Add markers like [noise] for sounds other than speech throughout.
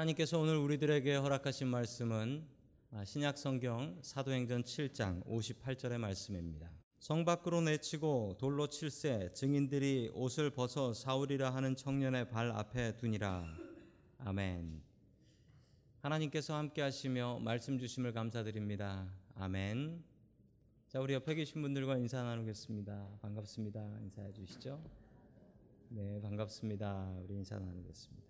하나님께서 오늘 우리들에게 허락하신 말씀은 아, 신약 성경 사도행전 7장 58절의 말씀입니다. 성 밖으로 내치고 돌로 칠세 증인들이 옷을 벗어 사울이라 하는 청년의 발 앞에 두니라. 아멘. 하나님께서 함께 하시며 말씀 주심을 감사드립니다. 아멘. 자, 우리 옆에 계신 분들과 인사 나누겠습니다. 반갑습니다. 인사해 주시죠. 네, 반갑습니다. 우리 인사 나누겠습니다.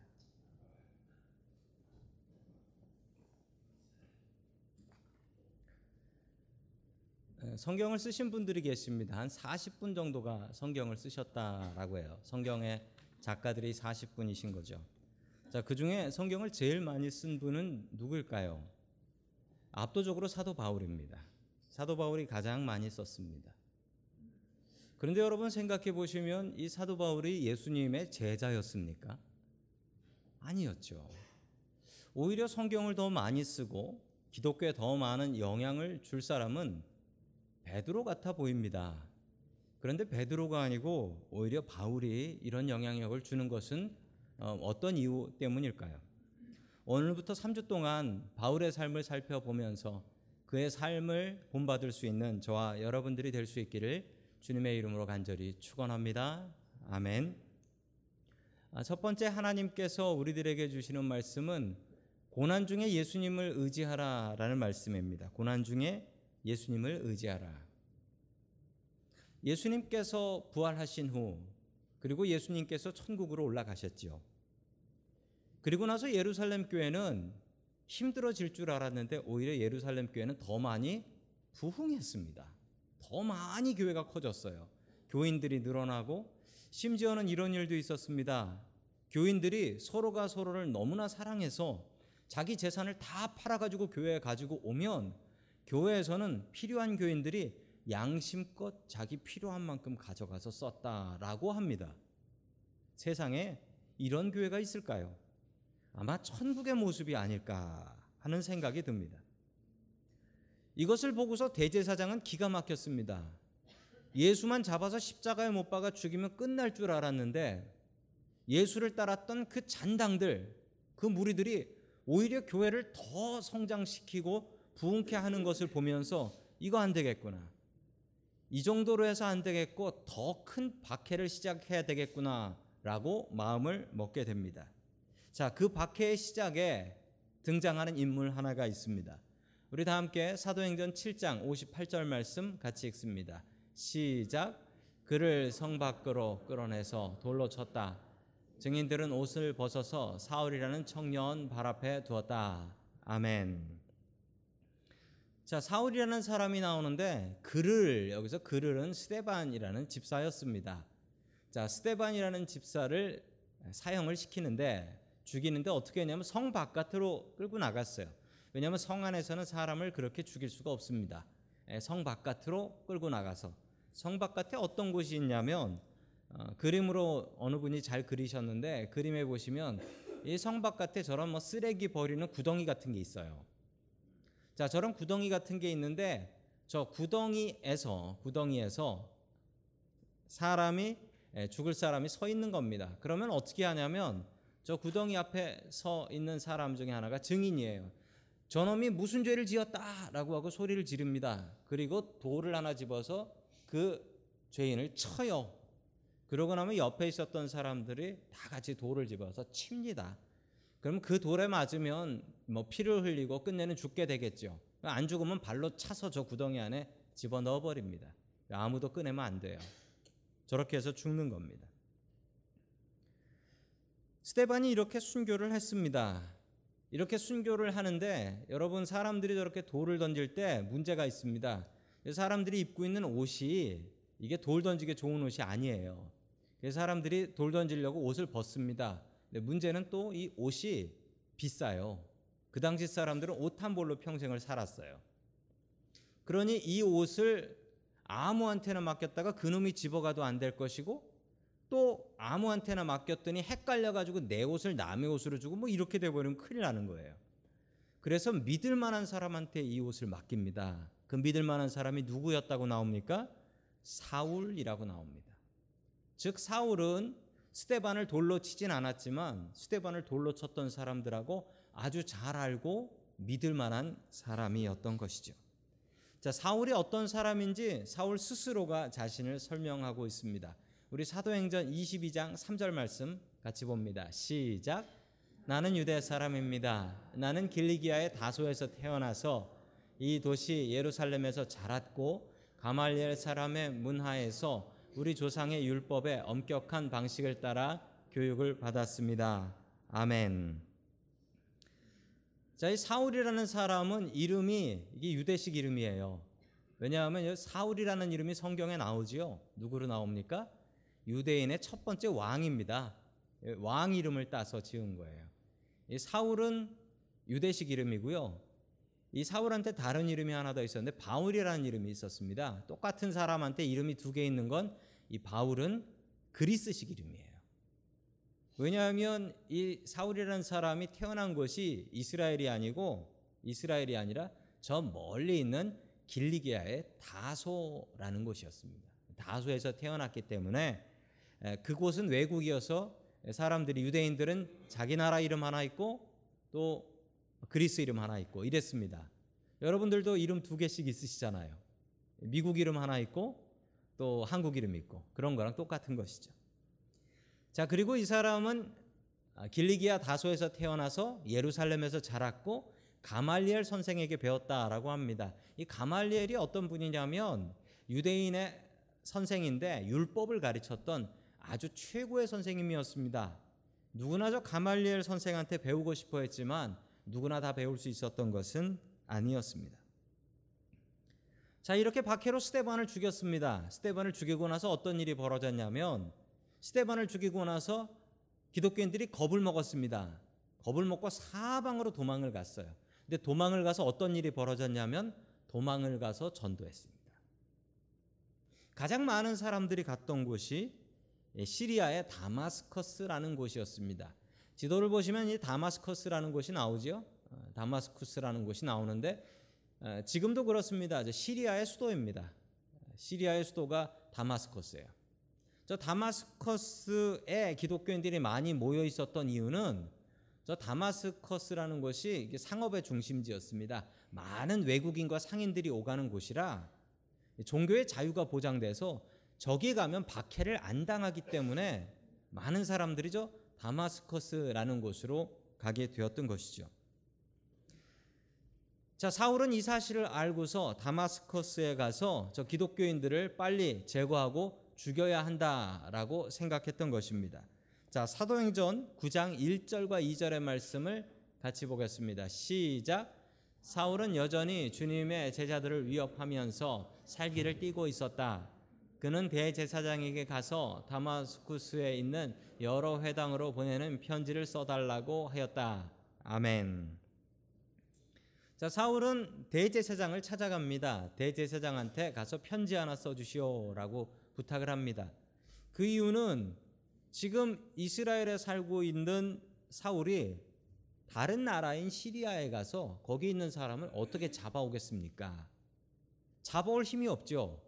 성경을 쓰신 분들이 계십니다. 한 40분 정도가 성경을 쓰셨다라고 해요. 성경의 작가들이 40분이신 거죠. 자, 그 중에 성경을 제일 많이 쓴 분은 누구일까요? 압도적으로 사도 바울입니다. 사도 바울이 가장 많이 썼습니다. 그런데 여러분 생각해 보시면 이 사도 바울이 예수님의 제자였습니까? 아니었죠. 오히려 성경을 더 많이 쓰고 기독교에 더 많은 영향을 줄 사람은 베드로 같아 보입니다. 그런데 베드로가 아니고 오히려 바울이 이런 영향력을 주는 것은 어, 어떤 이유 때문일까요? 오늘부터 3주 동안 바울의 삶을 살펴보면서 그의 삶을 본받을 수 있는 저와 여러분들이 될 수 있기를 주님의 이름으로 간절히 축원합니다. 아멘. 아, 첫 번째 하나님께서 우리들에게 주시는 말씀은 고난 중에 예수님을 의지하라라는 말씀입니다. 고난 중에 예수님을 의지하라. 예수님께서 부활하신 후 그리고 예수님께서 천국으로 올라가셨지요. 그리고 나서 예루살렘 교회는 힘들어질 줄 알았는데 오히려 예루살렘 교회는 더 많이 부흥했습니다. 더 많이 교회가 커졌어요. 교인들이 늘어나고 심지어는 이런 일도 있었습니다. 교인들이 서로가 서로를 너무나 사랑해서 자기 재산을 다 팔아가지고 교회에 가지고 오면 교회에서는 필요한 교인들이 양심껏 자기 필요한 만큼 가져가서 썼다라고 합니다. 세상에 이런 교회가 있을까요? 아마 천국의 모습이 아닐까 하는 생각이 듭니다. 이것을 보고서 대제사장은 기가 막혔습니다. 예수만 잡아서 십자가에 못 박아 죽이면 끝날 줄 알았는데 예수를 따랐던 그 잔당들, 그 무리들이 오히려 교회를 더 성장시키고 부흥케 하는 것을 보면서 이거 안 되겠구나. 이 정도로 해서 안 되겠고 더 큰 박해를 시작해야 되겠구나라고 마음을 먹게 됩니다. 자, 그 박해의 시작에 등장하는 인물 하나가 있습니다. 우리 다 함께 사도행전 7장 58절 말씀 같이 읽습니다. 시작. 그를 성 밖으로 끌어내서 돌로 쳤다. 증인들은 옷을 벗어서 사울이라는 청년 발 앞에 두었다. 아멘. 자, 사울이라는 사람이 나오는데 그를 여기서 그를은 스테반이라는 집사였습니다. 자, 스테반이라는 집사를 사형을 시키는데 죽이는데 어떻게 했냐면 성 바깥으로 끌고 나갔어요. 왜냐하면 성 안에서는 사람을 그렇게 죽일 수가 없습니다. 성 바깥으로 끌고 나가서 성 바깥에 어떤 곳이 있냐면 어, 그림으로 어느 분이 잘 그리셨는데 그림에 보시면 이 성 바깥에 저런 뭐 쓰레기 버리는 구덩이 같은 게 있어요. 자, 저런 구덩이 같은 게 있는데 저 구덩이에서 구덩이에서 사람이 죽을 사람이 서 있는 겁니다. 그러면 어떻게 하냐면 저 구덩이 앞에 서 있는 사람 중에 하나가 증인이에요. 저놈이 무슨 죄를 지었다라고 하고 소리를 지릅니다. 그리고 돌을 하나 집어서 그 죄인을 쳐요. 그러고 나면 옆에 있었던 사람들이 다 같이 돌을 집어서 칩니다. 그럼 그 돌에 맞으면 뭐 피를 흘리고 끝내는 죽게 되겠죠. 안 죽으면 발로 차서 저 구덩이 안에 집어 넣어 버립니다. 아무도 꺼내면 안 돼요. 저렇게 해서 죽는 겁니다. 스테반이 이렇게 순교를 했습니다. 이렇게 순교를 하는데 여러분 사람들이 저렇게 돌을 던질 때 문제가 있습니다. 사람들이 입고 있는 옷이 이게 돌 던지기 좋은 옷이 아니에요. 그래서 사람들이 돌 던지려고 옷을 벗습니다. 근데 문제는 또 이 옷이 비싸요. 그 당시 사람들은 옷 한 벌로 평생을 살았어요. 그러니 이 옷을 아무한테나 맡겼다가 그놈이 집어가도 안 될 것이고 또 아무한테나 맡겼더니 헷갈려 가지고 내 옷을 남의 옷으로 주고 뭐 이렇게 돼 버리면 큰일 나는 거예요. 그래서 믿을 만한 사람한테 이 옷을 맡깁니다. 그 믿을 만한 사람이 누구였다고 나옵니까? 사울이라고 나옵니다. 즉 사울은 스테반을 돌로 치진 않았지만 스테반을 돌로 쳤던 사람들하고 아주 잘 알고 믿을 만한 사람이었던 것이죠. 자, 사울이 어떤 사람인지 사울 스스로가 자신을 설명하고 있습니다. 우리 사도행전 22장 3절 말씀 같이 봅니다. 시작. 나는 유대 사람입니다. 나는 길리기아의 다소에서 태어나서 이 도시 예루살렘에서 자랐고 가말리엘 사람의 문화에서 우리 조상의 율법에 엄격한 방식을 따라 교육을 받았습니다. 아멘. 자, 이 사울이라는 사람은 이름이 이게 유대식 이름이에요. 왜냐하면 사울이라는 이름이 성경에 나오지요. 누구로 나옵니까? 유대인의 첫 번째 왕입니다. 왕 이름을 따서 지은 거예요. 이 사울은 유대식 이름이고요. 이 사울한테 다른 이름이 하나 더 있었는데 바울이라는 이름이 있었습니다. 똑같은 사람한테 이름이 두 개 있는 건 이 바울은 그리스식 이름이에요. 왜냐하면 이 사울이라는 사람이 태어난 곳이 이스라엘이 아니고 이스라엘이 아니라 저 멀리 있는 길리기아의 다소라는 곳이었습니다. 다소에서 태어났기 때문에 그곳은 외국이어서 사람들이 유대인들은 자기 나라 이름 하나 있고 또 그리스 이름 하나 있고 이랬습니다. 여러분들도 이름 두 개씩 있으시잖아요. 미국 이름 하나 있고 또 한국 이름 있고 그런 거랑 똑같은 것이죠. 자, 그리고 이 사람은 길리기아 다소에서 태어나서 예루살렘에서 자랐고 가말리엘 선생에게 배웠다라고 합니다. 이 가말리엘이 어떤 분이냐면 유대인의 선생인데 율법을 가르쳤던 아주 최고의 선생님이었습니다. 누구나 저 가말리엘 선생한테 배우고 싶어 했지만 누구나 다 배울 수 있었던 것은 아니었습니다. 자, 이렇게 박해로 스테반을 죽였습니다. 스테반을 죽이고 나서 어떤 일이 벌어졌냐면 스테반을 죽이고 나서 기독교인들이 겁을 먹었습니다. 겁을 먹고 사방으로 도망을 갔어요. 근데 도망을 가서 어떤 일이 벌어졌냐면 도망을 가서 전도했습니다. 가장 많은 사람들이 갔던 곳이 시리아의 다마스커스라는 곳이었습니다. 지도를 보시면 이 다마스커스라는 곳이 나오죠. 어, 다마스쿠스라는 곳이 나오는데 어, 지금도 그렇습니다. 시리아의 수도입니다. 시리아의 수도가 다마스커스예요. 저 다마스커스에 기독교인들이 많이 모여 있었던 이유는 저 다마스커스라는 곳이 상업의 중심지였습니다. 많은 외국인과 상인들이 오가는 곳이라 종교의 자유가 보장돼서 저기 가면 박해를 안 당하기 때문에 많은 사람들이 저 다마스커스라는 곳으로 가게 되었던 것이죠. 자, 사울은 이 사실을 알고서 다마스커스에 가서 저 기독교인들을 빨리 제거하고 죽여야 한다라고 생각했던 것입니다. 자, 사도행전 9장 1절과 2절의 말씀을 같이 보겠습니다. 시작. 사울은 여전히 주님의 제자들을 위협하면서 살기를 띠고 있었다. 그는 대제사장에게 가서 다마스쿠스에 있는 여러 회당으로 보내는 편지를 써달라고 하였다. 아멘. 자, 사울은 대제사장을 찾아갑니다. 대제사장한테 가서 편지 하나 써주시오라고 부탁을 합니다. 그 이유는 지금 이스라엘에 살고 있는 사울이 다른 나라인 시리아에 가서 거기 있는 사람을 어떻게 잡아오겠습니까? 잡아올 힘이 없죠.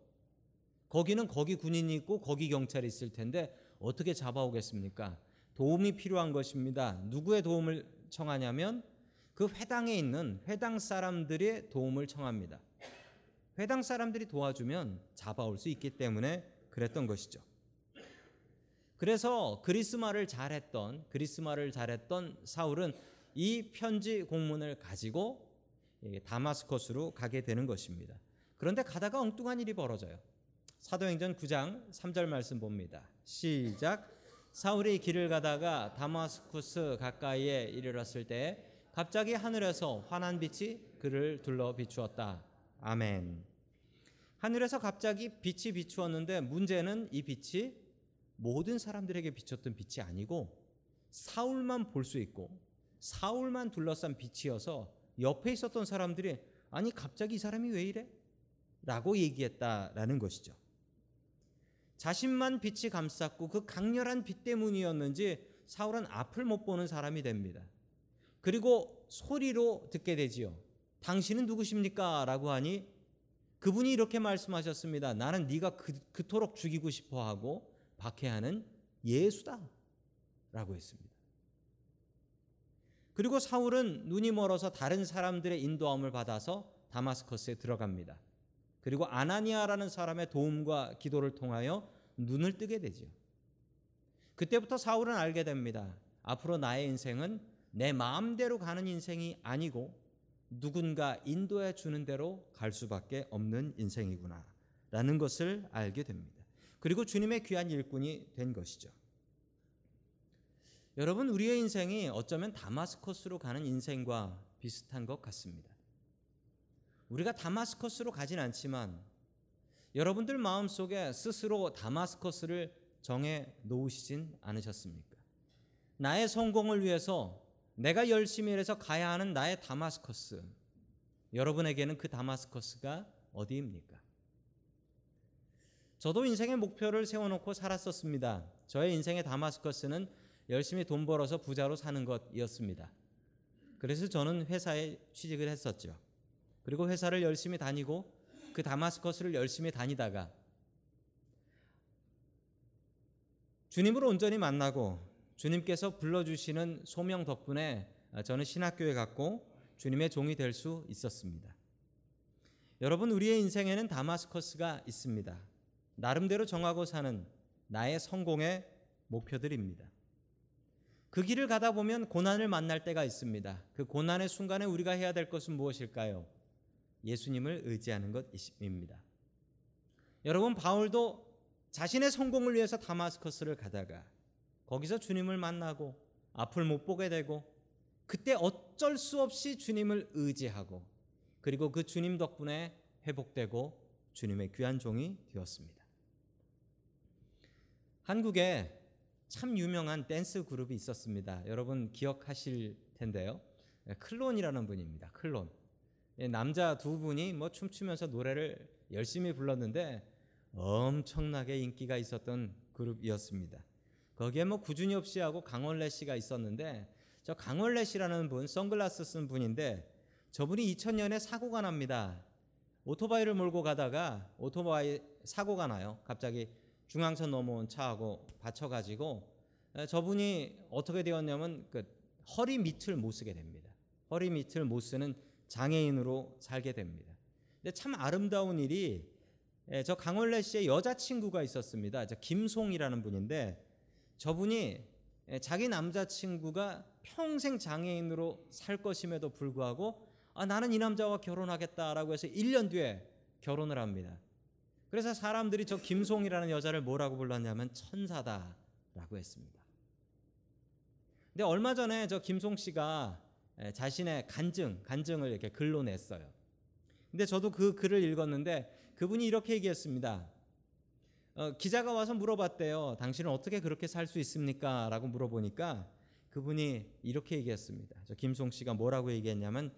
거기는 거기 군인이 있고 거기 경찰이 있을 텐데 어떻게 잡아오겠습니까? 도움이 필요한 것입니다. 누구의 도움을 청하냐면 그 회당에 있는 회당 사람들의 도움을 청합니다. 회당 사람들이 도와주면 잡아올 수 있기 때문에 그랬던 것이죠. 그래서 그리스마를 잘했던 그리스마를 잘했던 사울은 이 편지 공문을 가지고 다마스커스로 가게 되는 것입니다. 그런데 가다가 엉뚱한 일이 벌어져요. 사도행전 9장 3절 말씀 봅니다. 시작. 사울이 길을 가다가 다마스쿠스 가까이에 이르렀을 때 갑자기 하늘에서 환한 빛이 그를 둘러 비추었다. 아멘. 하늘에서 갑자기 빛이 비추었는데 문제는 이 빛이 모든 사람들에게 비쳤던 빛이 아니고 사울만 볼 수 있고 사울만 둘러싼 빛이어서 옆에 있었던 사람들이 아니 갑자기 이 사람이 왜 이래? 라고 얘기했다라는 것이죠. 자신만 빛이 감쌌고 그 강렬한 빛 때문이었는지 사울은 앞을 못 보는 사람이 됩니다. 그리고 소리로 듣게 되지요. 당신은 누구십니까? 라고 하니 그분이 이렇게 말씀하셨습니다. 나는 네가 그, 그토록 죽이고 싶어 하고 박해하는 예수다. 라고 했습니다. 그리고 사울은 눈이 멀어서 다른 사람들의 인도함을 받아서 다마스커스에 들어갑니다. 그리고 아나니아라는 사람의 도움과 기도를 통하여 눈을 뜨게 되죠. 그때부터 사울은 알게 됩니다. 앞으로 나의 인생은 내 마음대로 가는 인생이 아니고 누군가 인도해 주는 대로 갈 수밖에 없는 인생이구나. 라는 것을 알게 됩니다. 그리고 주님의 귀한 일꾼이 된 것이죠. 여러분, 우리의 인생이 어쩌면 다마스커스로 가는 인생과 비슷한 것 같습니다. 우리가 다마스커스로 가진 않지만 여러분들 마음속에 스스로 다마스커스를 정해 놓으시진 않으셨습니까? 나의 성공을 위해서 내가 열심히 일해서 가야 하는 나의 다마스커스. 여러분에게는 그 다마스커스가 어디입니까? 저도 인생의 목표를 세워놓고 살았었습니다. 저의 인생의 다마스커스는 열심히 돈 벌어서 부자로 사는 것이었습니다. 그래서 저는 회사에 취직을 했었죠. 그리고 회사를 열심히 다니고 그 다마스커스를 열심히 다니다가 주님을 온전히 만나고 주님께서 불러주시는 소명 덕분에 저는 신학교에 갔고 주님의 종이 될 수 있었습니다. 여러분, 우리의 인생에는 다마스커스가 있습니다. 나름대로 정하고 사는 나의 성공의 목표들입니다. 그 길을 가다 보면 고난을 만날 때가 있습니다. 그 고난의 순간에 우리가 해야 될 것은 무엇일까요? 예수님을 의지하는 것입니다. 여러분, 바울도 자신의 성공을 위해서 다마스커스를 가다가 거기서 주님을 만나고 앞을 못 보게 되고 그때 어쩔 수 없이 주님을 의지하고 그리고 그 주님 덕분에 회복되고 주님의 귀한 종이 되었습니다. 한국에 참 유명한 댄스 그룹이 있었습니다. 여러분 기억하실 텐데요. 클론이라는 분입니다. 클론. 예, 남자 두 분이 뭐 춤추면서 노래를 열심히 불렀는데 엄청나게 인기가 있었던 그룹이었습니다. 거기에 뭐 구준엽 씨하고 강원래 씨가 있었는데 저 강원래 씨라는 분 선글라스 쓴 분인데 저분이 2000년에 사고가 납니다. 오토바이를 몰고 가다가 오토바이 사고가 나요. 갑자기 중앙선 넘어온 차하고 받쳐가지고 저분이 어떻게 되었냐면 그 허리 밑을 못 쓰게 됩니다. 허리 밑을 못 쓰는 장애인으로 살게 됩니다. 근데 참 아름다운 일이 저 강원래 씨의 여자친구가 있었습니다. 저 김송이라는 분인데 저분이 자기 남자친구가 평생 장애인으로 살 것임에도 불구하고 아, 나는 이 남자와 결혼하겠다라고 해서 1년 뒤에 결혼을 합니다. 그래서 사람들이 저 김송이라는 여자를 뭐라고 불렀냐면 천사다라고 했습니다. 근데 얼마 전에 저 김송 씨가 자신의 간증, 간증을 이렇게 글로 냈어요. 근데 저도 그 글을 읽었는데 그분이 이렇게 얘기했습니다. 어, 기자가 와서 물어봤대요. 당신은 어떻게 그렇게 살 수 있습니까? 라고 물어보니까 그분이 이렇게 얘기했습니다. 저 김송 씨가 뭐라고 얘기했냐면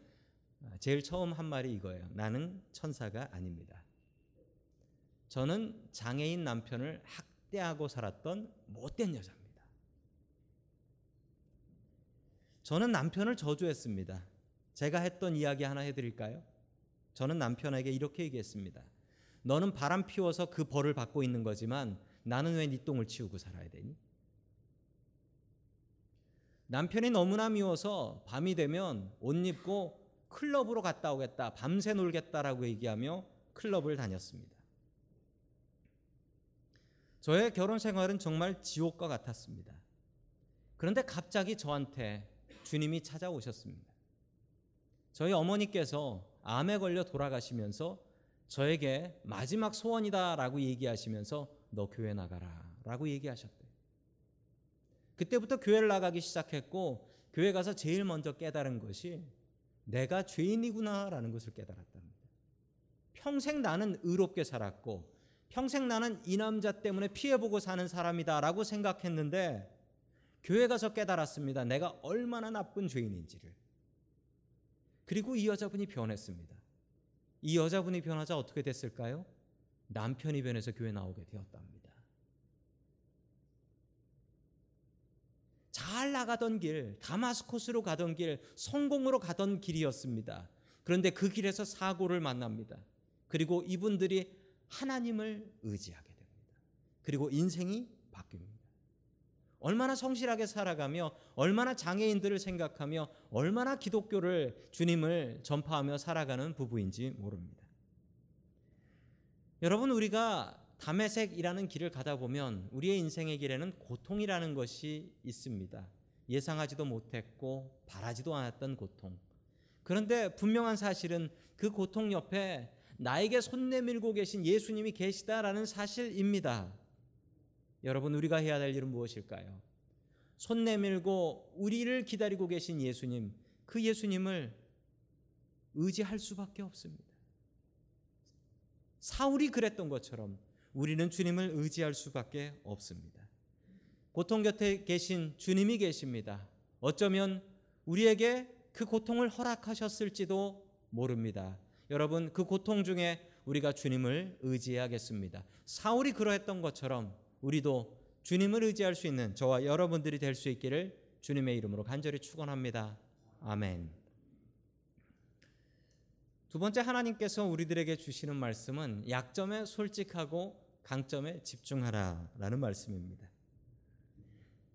제일 처음 한 말이 이거예요. 나는 천사가 아닙니다. 저는 장애인 남편을 학대하고 살았던 못된 여자입니다. 저는 남편을 저주했습니다. 제가 했던 이야기 하나 해드릴까요? 저는 남편에게 이렇게 얘기했습니다. 너는 바람 피워서 그 벌을 받고 있는 거지만 나는 왜 네 똥을 치우고 살아야 되니? 남편이 너무나 미워서 밤이 되면 옷 입고 클럽으로 갔다 오겠다, 밤새 놀겠다라고 얘기하며 클럽을 다녔습니다. 저의 결혼 생활은 정말 지옥과 같았습니다. 그런데 갑자기 저한테 주님이 찾아오셨습니다. 저희 어머니께서 암에 걸려 돌아가시면서 저에게 마지막 소원이다라고 얘기하시면서 너 교회 나가라라고 얘기하셨대요. 그때부터 교회를 나가기 시작했고 교회 가서 제일 먼저 깨달은 것이 내가 죄인이구나라는 것을 깨달았답니다. 평생 나는 의롭게 살았고 평생 나는 이 남자 때문에 피해보고 사는 사람이다라고 생각했는데 교회 가서 깨달았습니다. 내가 얼마나 나쁜 죄인인지를. 그리고 이 여자분이 변했습니다. 이 여자분이 변하자 어떻게 됐을까요? 남편이 변해서 교회 나오게 되었답니다. 잘 나가던 길, 다마스코스로 가던 길, 성공으로 가던 길이었습니다. 그런데 그 길에서 사고를 만납니다. 그리고 이분들이 하나님을 의지하게 됩니다. 그리고 인생이 바뀝니다. 얼마나 성실하게 살아가며 얼마나 장애인들을 생각하며 얼마나 기독교를 주님을 전파하며 살아가는 부부인지 모릅니다. 여러분 우리가 담에색이라는 길을 가다 보면 우리의 인생의 길에는 고통이라는 것이 있습니다. 예상하지도 못했고 바라지도 않았던 고통. 그런데 분명한 사실은 그 고통 옆에 나에게 손 내밀고 계신 예수님이 계시다라는 사실입니다. 여러분 우리가 해야 될 일은 무엇일까요? 손 내밀고 우리를 기다리고 계신 예수님, 그 예수님을 의지할 수밖에 없습니다. 사울이 그랬던 것처럼 우리는 주님을 의지할 수밖에 없습니다. 고통 곁에 계신 주님이 계십니다. 어쩌면 우리에게 그 고통을 허락하셨을지도 모릅니다. 여러분, 그 고통 중에 우리가 주님을 의지해야겠습니다. 사울이 그러했던 것처럼 우리도 주님을 의지할 수 있는 저와 여러분들이 될 수 있기를 주님의 이름으로 간절히 축원합니다. 아멘. 두 번째 하나님께서 우리들에게 주시는 말씀은 약점에 솔직하고 강점에 집중하라라는 말씀입니다.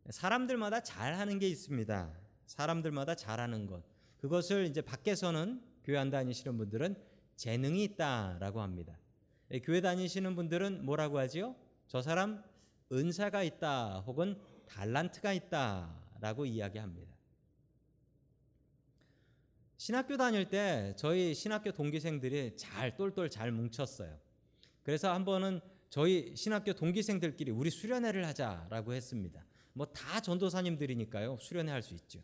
사람들마다 잘하는 게 있습니다. 사람들마다 잘하는 것. 그것을 이제 밖에서는 교회 안 다니시는 분들은 재능이 있다라고 합니다. 예, 교회 다니시는 분들은 뭐라고 하지요? 저 사람 은사가 있다 혹은 달란트가 있다라고 이야기합니다. 신학교 다닐 때 저희 신학교 동기생들이 잘 똘똘 잘 뭉쳤어요. 그래서 한 번은 저희 신학교 동기생들끼리 우리 수련회를 하자라고 했습니다. 뭐 다 전도사님들이니까요. 수련회 할 수 있죠.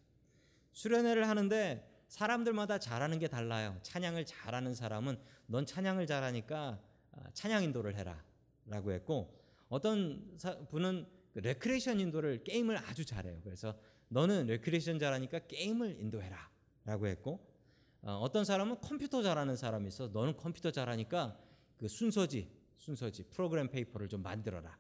수련회를 하는데 사람들마다 잘하는 게 달라요. 찬양을 잘하는 사람은 넌 찬양을 잘하니까 아, 찬양 인도를 해라라고 했고 어떤 분은 그 레크레이션 인도를 게임을 아주 잘해요. 그래서 너는 레크레이션 잘하니까 게임을 인도해라 라고 했고 어, 어떤 사람은 컴퓨터 잘하는 사람이 있어. 너는 컴퓨터 잘하니까 그 순서지 순서지 프로그램 페이퍼를 좀 만들어라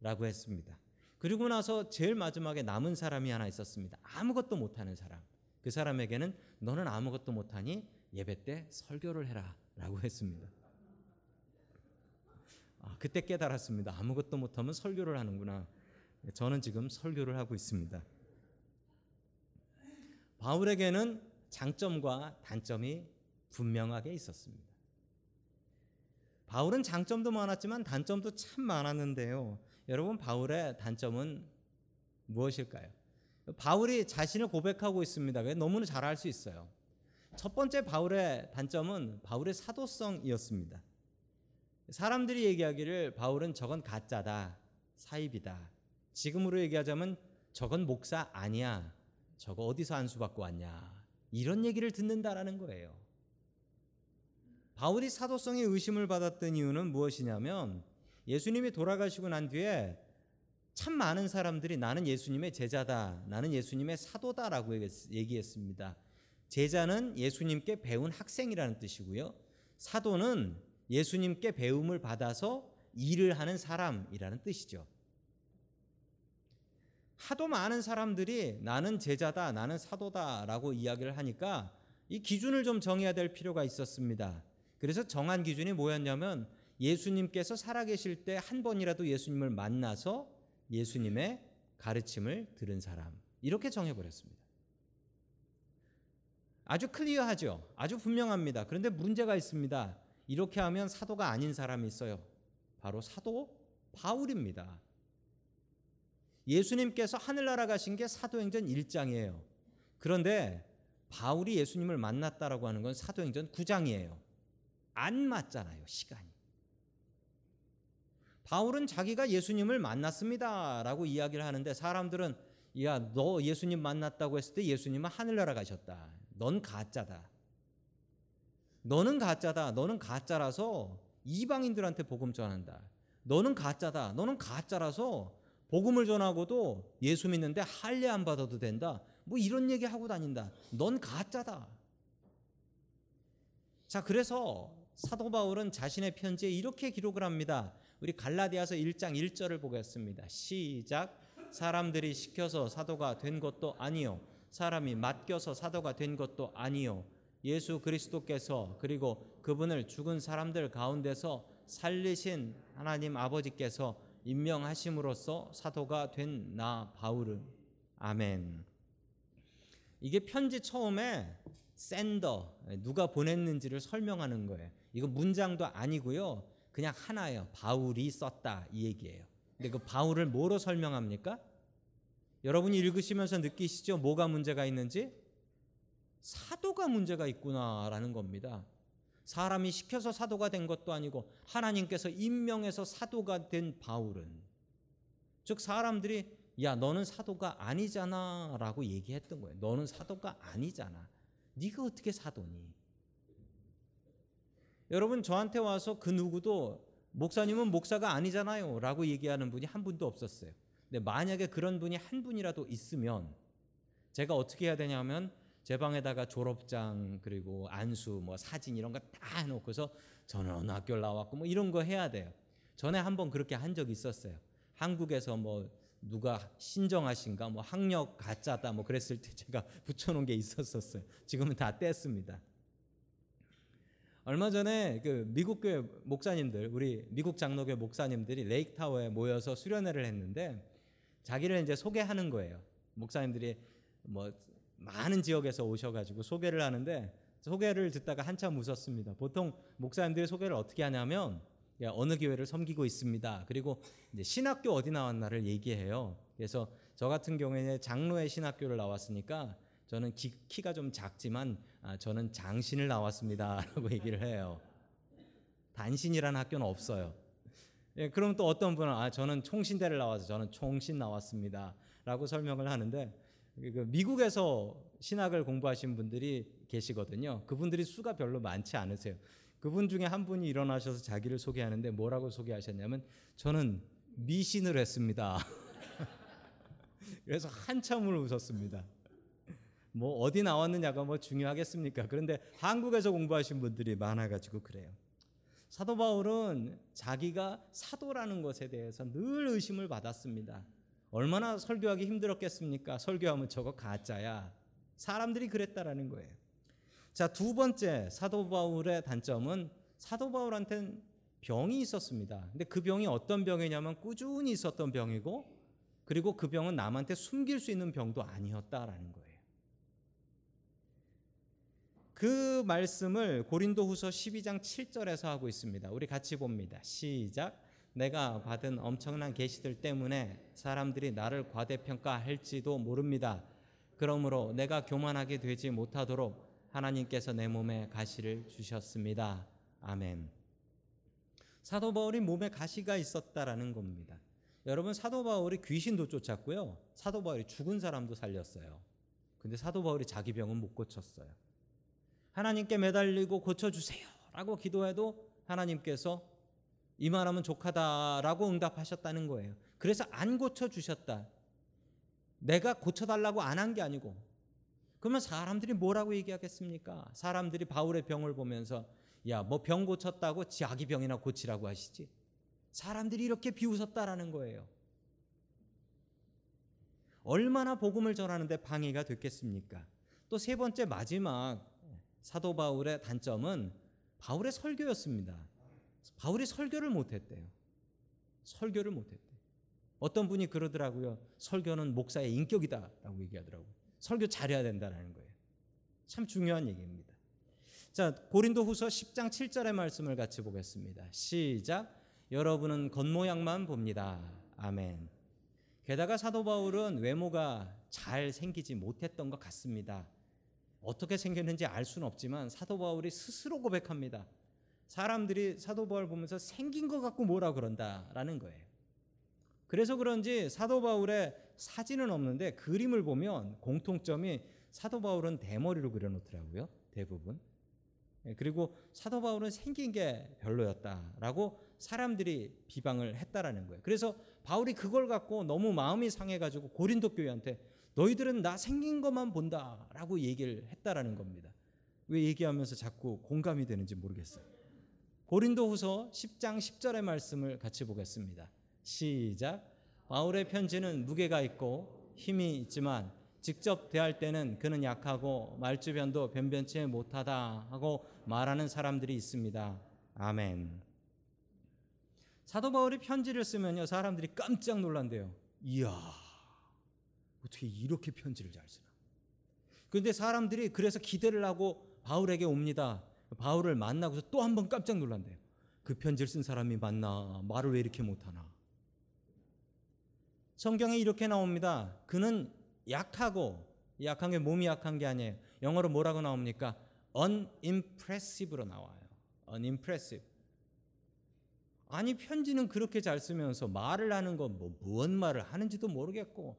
라고 했습니다. 그리고 나서 제일 마지막에 남은 사람이 하나 있었습니다. 아무것도 못하는 사람. 그 사람에게는 너는 아무것도 못하니 예배 때 설교를 해라 라고 했습니다. 아, 그때 깨달았습니다. 아무것도 못하면 설교를 하는구나. 저는 지금 설교를 하고 있습니다. 바울에게는 장점과 단점이 분명하게 있었습니다. 바울은 장점도 많았지만 단점도 참 많았는데요. 여러분 바울의 단점은 무엇일까요? 바울이 자신을 고백하고 있습니다. 너무나 잘 알 수 있어요. 첫 번째 바울의 단점은 바울의 사도성이었습니다. 사람들이 얘기하기를 바울은 저건 가짜다, 사입이다. 지금으로 얘기하자면 저건 목사 아니야. 저거 어디서 안수 받고 왔냐. 이런 얘기를 듣는다라는 거예요. 바울이 사도성의 의심을 받았던 이유는 무엇이냐면 예수님이 돌아가시고 난 뒤에 참 많은 사람들이 나는 예수님의 제자다, 나는 예수님의 사도다라고 얘기했습니다. 제자는 예수님께 배운 학생이라는 뜻이고요. 사도는 예수님께 배움을 받아서 일을 하는 사람이라는 뜻이죠. 하도 많은 사람들이 나는 제자다, 나는 사도다라고 이야기를 하니까 이 기준을 좀 정해야 될 필요가 있었습니다. 그래서 정한 기준이 뭐였냐면 예수님께서 살아계실 때 한 번이라도 예수님을 만나서 예수님의 가르침을 들은 사람 이렇게 정해버렸습니다. 아주 클리어하죠. 아주 분명합니다. 그런데 문제가 있습니다. 이렇게 하면 사도가 아닌 사람이 있어요. 바로 사도 바울입니다. 예수님께서 하늘나라 가신 게 사도행전 1장이에요. 그런데 바울이 예수님을 만났다라고 하는 건 사도행전 9장이에요. 안 맞잖아요, 시간이. 바울은 자기가 예수님을 만났습니다라고 이야기를 하는데 사람들은 야, 너 예수님 만났다고 했을 때 예수님은 하늘나라 가셨다. 넌 가짜다. 너는 가짜다. 너는 가짜라서 이방인들한테 복음 전한다. 너는 가짜다. 너는 가짜라서 복음을 전하고도 예수 믿는데 할례 안 받아도 된다. 뭐 이런 얘기 하고 다닌다. 넌 가짜다. 자, 그래서 사도 바울은 자신의 편지에 이렇게 기록을 합니다. 우리 갈라디아서 1장 1절을 보겠습니다. 시작. 사람들이 시켜서 사도가 된 것도 아니요. 사람이 맡겨서 사도가 된 것도 아니요. 예수 그리스도께서 그리고 그분을 죽은 사람들 가운데서 살리신 하나님 아버지께서 임명하심으로써 사도가 된 나 바울은 아멘. 이게 편지 처음에 샌더 누가 보냈는지를 설명하는 거예요. 이거 문장도 아니고요. 그냥 하나예요. 바울이 썼다 이 얘기예요. 근데 그 바울을 뭐로 설명합니까? 여러분이 읽으시면서 느끼시죠? 뭐가 문제가 있는지? 사도가 문제가 있구나라는 겁니다. 사람이 시켜서 사도가 된 것도 아니고 하나님께서 임명해서 사도가 된 바울은 즉 사람들이 야 너는 사도가 아니잖아라고 얘기했던 거예요. 너는 사도가 아니잖아. 네가 어떻게 사도니? 여러분 저한테 와서 그 누구도 목사님은 목사가 아니잖아요라고 얘기하는 분이 한 분도 없었어요. 근데 만약에 그런 분이 한 분이라도 있으면 제가 어떻게 해야 되냐면 제 방에다가 졸업장 그리고 안수 뭐 사진 이런 거 다 해놓고서 저는 어느 학교를 나왔고 뭐 이런 거 해야 돼요. 전에 한번 그렇게 한 적이 있었어요. 한국에서 뭐 누가 신정하신가 뭐 학력 가짜다 뭐 그랬을 때 제가 [laughs] 붙여놓은 게 있었었어요. 지금은 다 뗐습니다. 얼마 전에 그 미국 교회 목사님들 우리 미국 장로교 목사님들이 레이크 타워에 모여서 수련회를 했는데 자기를 이제 소개하는 거예요. 목사님들이 뭐 많은 지역에서 오셔가지고 소개를 하는데 소개를 듣다가 한참 웃었습니다. 보통 목사님들이 소개를 어떻게 하냐면 어느 교회를 섬기고 있습니다. 그리고 신학교 어디 나왔나를 얘기해요. 그래서 저 같은 경우에는 장로의 신학교를 나왔으니까 저는 키, 키가 좀 작지만 아, 저는 장신을 나왔습니다라고 [laughs] 얘기를 해요. 단신이라는 학교는 없어요. 예, 그럼 또 어떤 분은 아 저는 총신대를 나와서 저는 총신 나왔습니다라고 설명을 하는데 그 미국에서 신학을 공부하신 분들이 계시거든요. 그분들이 수가 별로 많지 않으세요. 그분 중에 한 분이 일어나셔서 자기를 소개하는데 뭐라고 소개하셨냐면 저는 미신을 했습니다. [laughs] 그래서 한참을 웃었습니다. 뭐 어디 나왔느냐가 뭐 중요하겠습니까? 그런데 한국에서 공부하신 분들이 많아가지고 그래요. 사도 바울은 자기가 사도라는 것에 대해서 늘 의심을 받았습니다. 얼마나 설교하기 힘들었겠습니까? 설교하면 저거 가짜야. 사람들이 그랬다라는 거예요. 자, 두 번째 사도 바울의 단점은 사도 바울한테는 병이 있었습니다. 근데 그 병이 어떤 병이냐면 꾸준히 있었던 병이고 그리고 그 병은 남한테 숨길 수 있는 병도 아니었다라는 거예요. 그 말씀을 고린도후서 12장 7절에서 하고 있습니다. 우리 같이 봅니다. 시작. 내가 받은 엄청난 계시들 때문에 사람들이 나를 과대평가할지도 모릅니다. 그러므로 내가 교만하게 되지 못하도록 하나님께서 내 몸에 가시를 주셨습니다. 아멘. 사도 바울이 몸에 가시가 있었다라는 겁니다. 여러분 사도 바울이 귀신도 쫓았고요. 사도 바울이 죽은 사람도 살렸어요. 근데 사도 바울이 자기 병은 못 고쳤어요. 하나님께 매달리고 고쳐 주세요라고 기도해도 하나님께서 이만하면 족하다라고 응답하셨다는 거예요. 그래서 안 고쳐 주셨다. 내가 고쳐 달라고 안 한 게 아니고 그러면 사람들이 뭐라고 얘기하겠습니까? 사람들이 바울의 병을 보면서 야, 뭐 병 고쳤다고 자기 병이나 고치라고 하시지. 사람들이 이렇게 비웃었다라는 거예요. 얼마나 복음을 전하는데 방해가 됐겠습니까? 또 세 번째 마지막 사도 바울의 단점은 바울의 설교였습니다. 바울이 설교를 못했대요. 설교를 못했대. 어떤 분이 그러더라고요. 설교는 목사의 인격이다라고 얘기하더라고요. 설교 잘해야 된다는 거예요. 참 중요한 얘기입니다. 자, 고린도후서 10장 7절의 말씀을 같이 보겠습니다. 시작. 여러분은 겉모양만 봅니다. 아멘. 게다가 사도 바울은 외모가 잘 생기지 못했던 것 같습니다. 어떻게 생겼는지 알 수는 없지만 사도 바울이 스스로 고백합니다. 사람들이 사도 바울 보면서 생긴 것 같고 뭐라 그런다라는 거예요. 그래서 그런지 사도 바울의 사진은 없는데 그림을 보면 공통점이 사도 바울은 대머리로 그려놓더라고요. 대부분. 예, 그리고 사도 바울은 생긴 게 별로였다라고 사람들이 비방을 했다라는 거예요. 그래서 바울이 그걸 갖고 너무 마음이 상해가지고 고린도 교회한테 너희들은 나 생긴 것만 본다라고 얘기를 했다라는 겁니다. 왜 얘기하면서 자꾸 공감이 되는지 모르겠어요. 고린도후서 10장 10절의 말씀을 같이 보겠습니다. 시작. 바울의 편지는 무게가 있고 힘이 있지만 직접 대할 때는 그는 약하고 말주변도 변변치 못하다 하고 말하는 사람들이 있습니다. 아멘. 사도 바울이 편지를 쓰면요 사람들이 깜짝 놀란대요. 이야 어떻게 이렇게 편지를 잘 쓰나? 그런데 사람들이 그래서 기대를 하고 바울에게 옵니다. 바울을 만나고서 또 한 번 깜짝 놀란대요. 그 편지를 쓴 사람이 맞나? 말을 왜 이렇게 못하나? 성경에 이렇게 나옵니다. 그는 약하고 약한 게 몸이 약한 게 아니에요. 영어로 뭐라고 나옵니까? unimpressive로 나와요. unimpressive. 아니 편지는 그렇게 잘 쓰면서 말을 하는 건 뭐 무언 말을 하는지도 모르겠고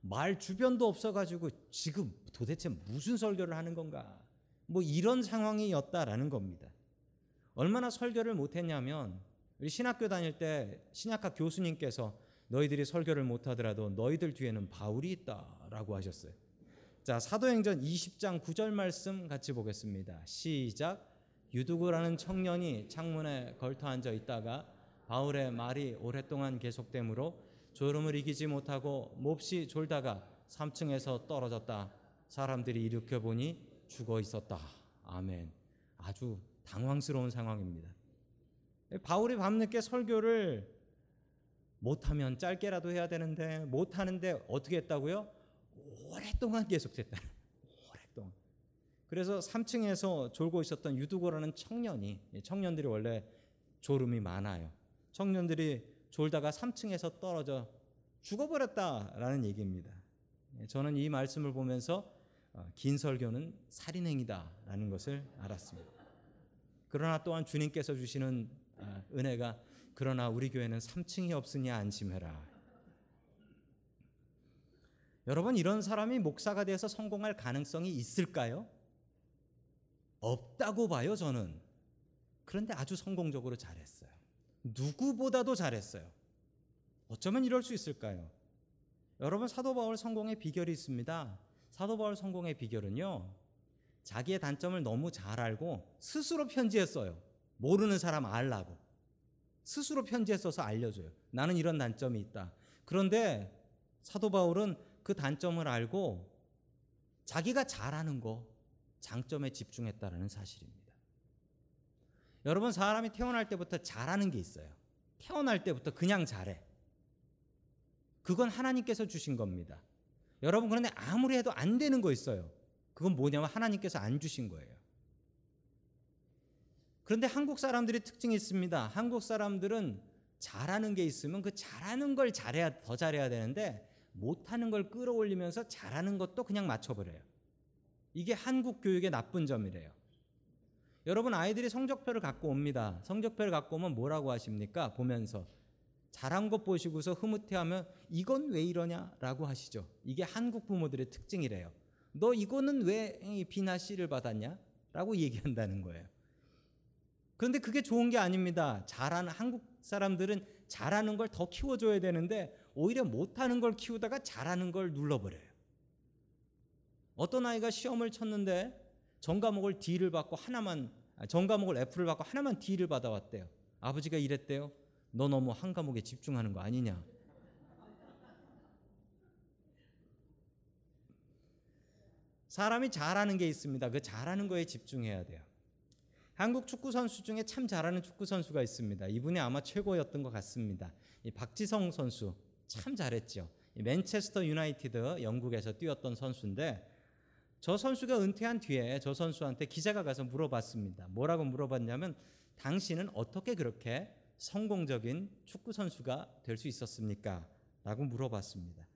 말 주변도 없어가지고 지금 도대체 무슨 설교를 하는 건가? 뭐 이런 상황이었다라는 겁니다. 얼마나 설교를 못했냐면 우리 신학교 다닐 때 신약학 교수님께서 너희들이 설교를 못하더라도 너희들 뒤에는 바울이 있다라고 하셨어요. 자 사도행전 20장 9절 말씀 같이 보겠습니다. 시작. 유두구라는 청년이 창문에 걸터 앉아 있다가 바울의 말이 오랫동안 계속되므로 졸음을 이기지 못하고 몹시 졸다가 3층에서 떨어졌다. 사람들이 일으켜 보니 죽어 있었다. 아멘. 아주 당황스러운 상황입니다. 바울이 밤늦게 설교를 못하면 짧게라도 해야 되는데 못하는데 어떻게 했다고요? 오랫동안 계속됐다. [laughs] 오랫동안. 그래서 3층에서 졸고 있었던 유두고라는 청년이 청년들이 원래 졸음이 많아요. 청년들이 졸다가 3층에서 떨어져 죽어버렸다라는 얘기입니다. 저는 이 말씀을 보면서 어, 긴 설교는 살인행위다라는 것을 알았습니다. 그러나 또한 주님께서 주시는 어, 은혜가 그러나 우리 교회는 3층이 없으니 안심해라. 여러분 이런 사람이 목사가 돼서 성공할 가능성이 있을까요? 없다고 봐요, 저는. 그런데 아주 성공적으로 잘했어요. 누구보다도 잘했어요. 어쩌면 이럴 수 있을까요? 여러분 사도 바울 성공의 비결이 있습니다. 사도 바울 성공의 비결은요. 자기의 단점을 너무 잘 알고 스스로 편지했어요. 모르는 사람 알라고. 스스로 편지에 써서 알려줘요. 나는 이런 단점이 있다. 그런데 사도 바울은 그 단점을 알고 자기가 잘하는 거 장점에 집중했다라는 사실입니다. 여러분 사람이 태어날 때부터 잘하는 게 있어요. 태어날 때부터 그냥 잘해. 그건 하나님께서 주신 겁니다. 여러분 그런데 아무리 해도 안 되는 거 있어요. 그건 뭐냐면 하나님께서 안 주신 거예요. 그런데 한국 사람들이 특징이 있습니다. 한국 사람들은 잘하는 게 있으면 그 잘하는 걸 잘해야 더 잘해야 되는데 못하는 걸 끌어올리면서 잘하는 것도 그냥 맞춰버려요. 이게 한국 교육의 나쁜 점이래요. 여러분 아이들이 성적표를 갖고 옵니다. 성적표를 갖고 오면 뭐라고 하십니까? 보면서 잘한 것 보시고서 흐뭇해하면 이건 왜 이러냐라고 하시죠. 이게 한국 부모들의 특징이래요. 너 이거는 왜 B나 C를 받았냐? 라고 얘기한다는 거예요. 그런데 그게 좋은 게 아닙니다. 잘하는 한국 사람들은 잘하는 걸 더 키워줘야 되는데 오히려 못하는 걸 키우다가 잘하는 걸 눌러버려요. 어떤 아이가 시험을 쳤는데 전 과목을 D를 받고 하나만 아, 전 과목을 F를 받고 하나만 D를 받아왔대요. 아버지가 이랬대요. 너 너무 한 과목에 집중하는 거 아니냐? 사람이 잘하는 게 있습니다. 그 잘하는 거에 집중해야 돼요. 한국 축구 선수 중에 참 잘하는 축구 선수가 있습니다. 이분이 아마 최고였던 것 같습니다. 박지성 선수 참 잘했죠. 맨체스터 유나이티드 영국에서 뛰었던 선수인데 저 선수가 은퇴한 뒤에 저 선수한테 기자가 가서 물어봤습니다. 뭐라고 물어봤냐면 당신은 어떻게 그렇게 성공적인 축구 선수가 될 수 있었습니까? 라고 물어봤습니다.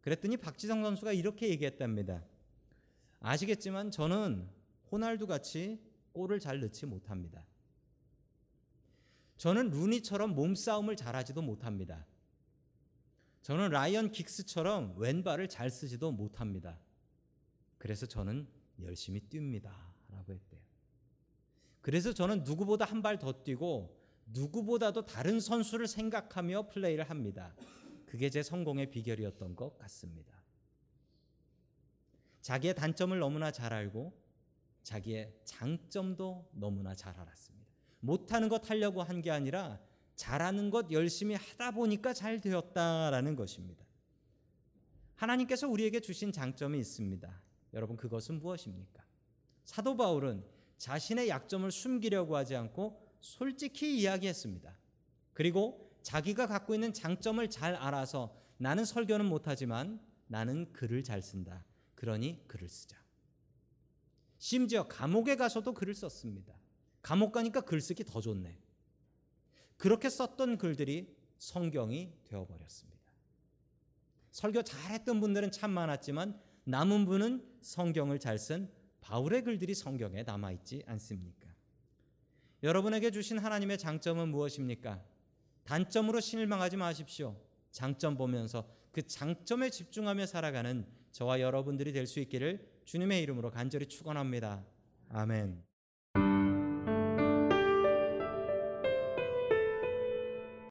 그랬더니 박지성 선수가 이렇게 얘기했답니다. 아시겠지만 저는 호날두 같이 골을 잘 넣지 못합니다. 저는 루니처럼 몸싸움을 잘하지도 못합니다. 저는 라이언 긱스처럼 왼발을 잘 쓰지도 못합니다. 그래서 저는 열심히 뜁니다. 라고 했대요. 그래서 저는 누구보다 한 발 더 뛰고 누구보다도 다른 선수를 생각하며 플레이를 합니다. 그게 제 성공의 비결이었던 것 같습니다. 자기의 단점을 너무나 잘 알고 자기의 장점도 너무나 잘 알았습니다. 못하는 것 하려고 한 게 아니라 잘하는 것 열심히 하다 보니까 잘 되었다라는 것입니다. 하나님께서 우리에게 주신 장점이 있습니다. 여러분 그것은 무엇입니까? 사도 바울은 자신의 약점을 숨기려고 하지 않고 솔직히 이야기했습니다. 그리고 자기가 갖고 있는 장점을 잘 알아서 나는 설교는 못하지만 나는 글을 잘 쓴다. 그러니 글을 쓰자. 심지어 감옥에 가서도 글을 썼습니다. 감옥 가니까 글쓰기 더 좋네. 그렇게 썼던 글들이 성경이 되어버렸습니다. 설교 잘했던 분들은 참 많았지만 남은 분은 성경을 잘 쓴 바울의 글들이 성경에 남아있지 않습니까? 여러분에게 주신 하나님의 장점은 무엇입니까? 단점으로 실망하지 마십시오. 장점 보면서 그 장점에 집중하며 살아가는 저와 여러분들이 될 수 있기를 주님의 이름으로 간절히 축원합니다. 아멘.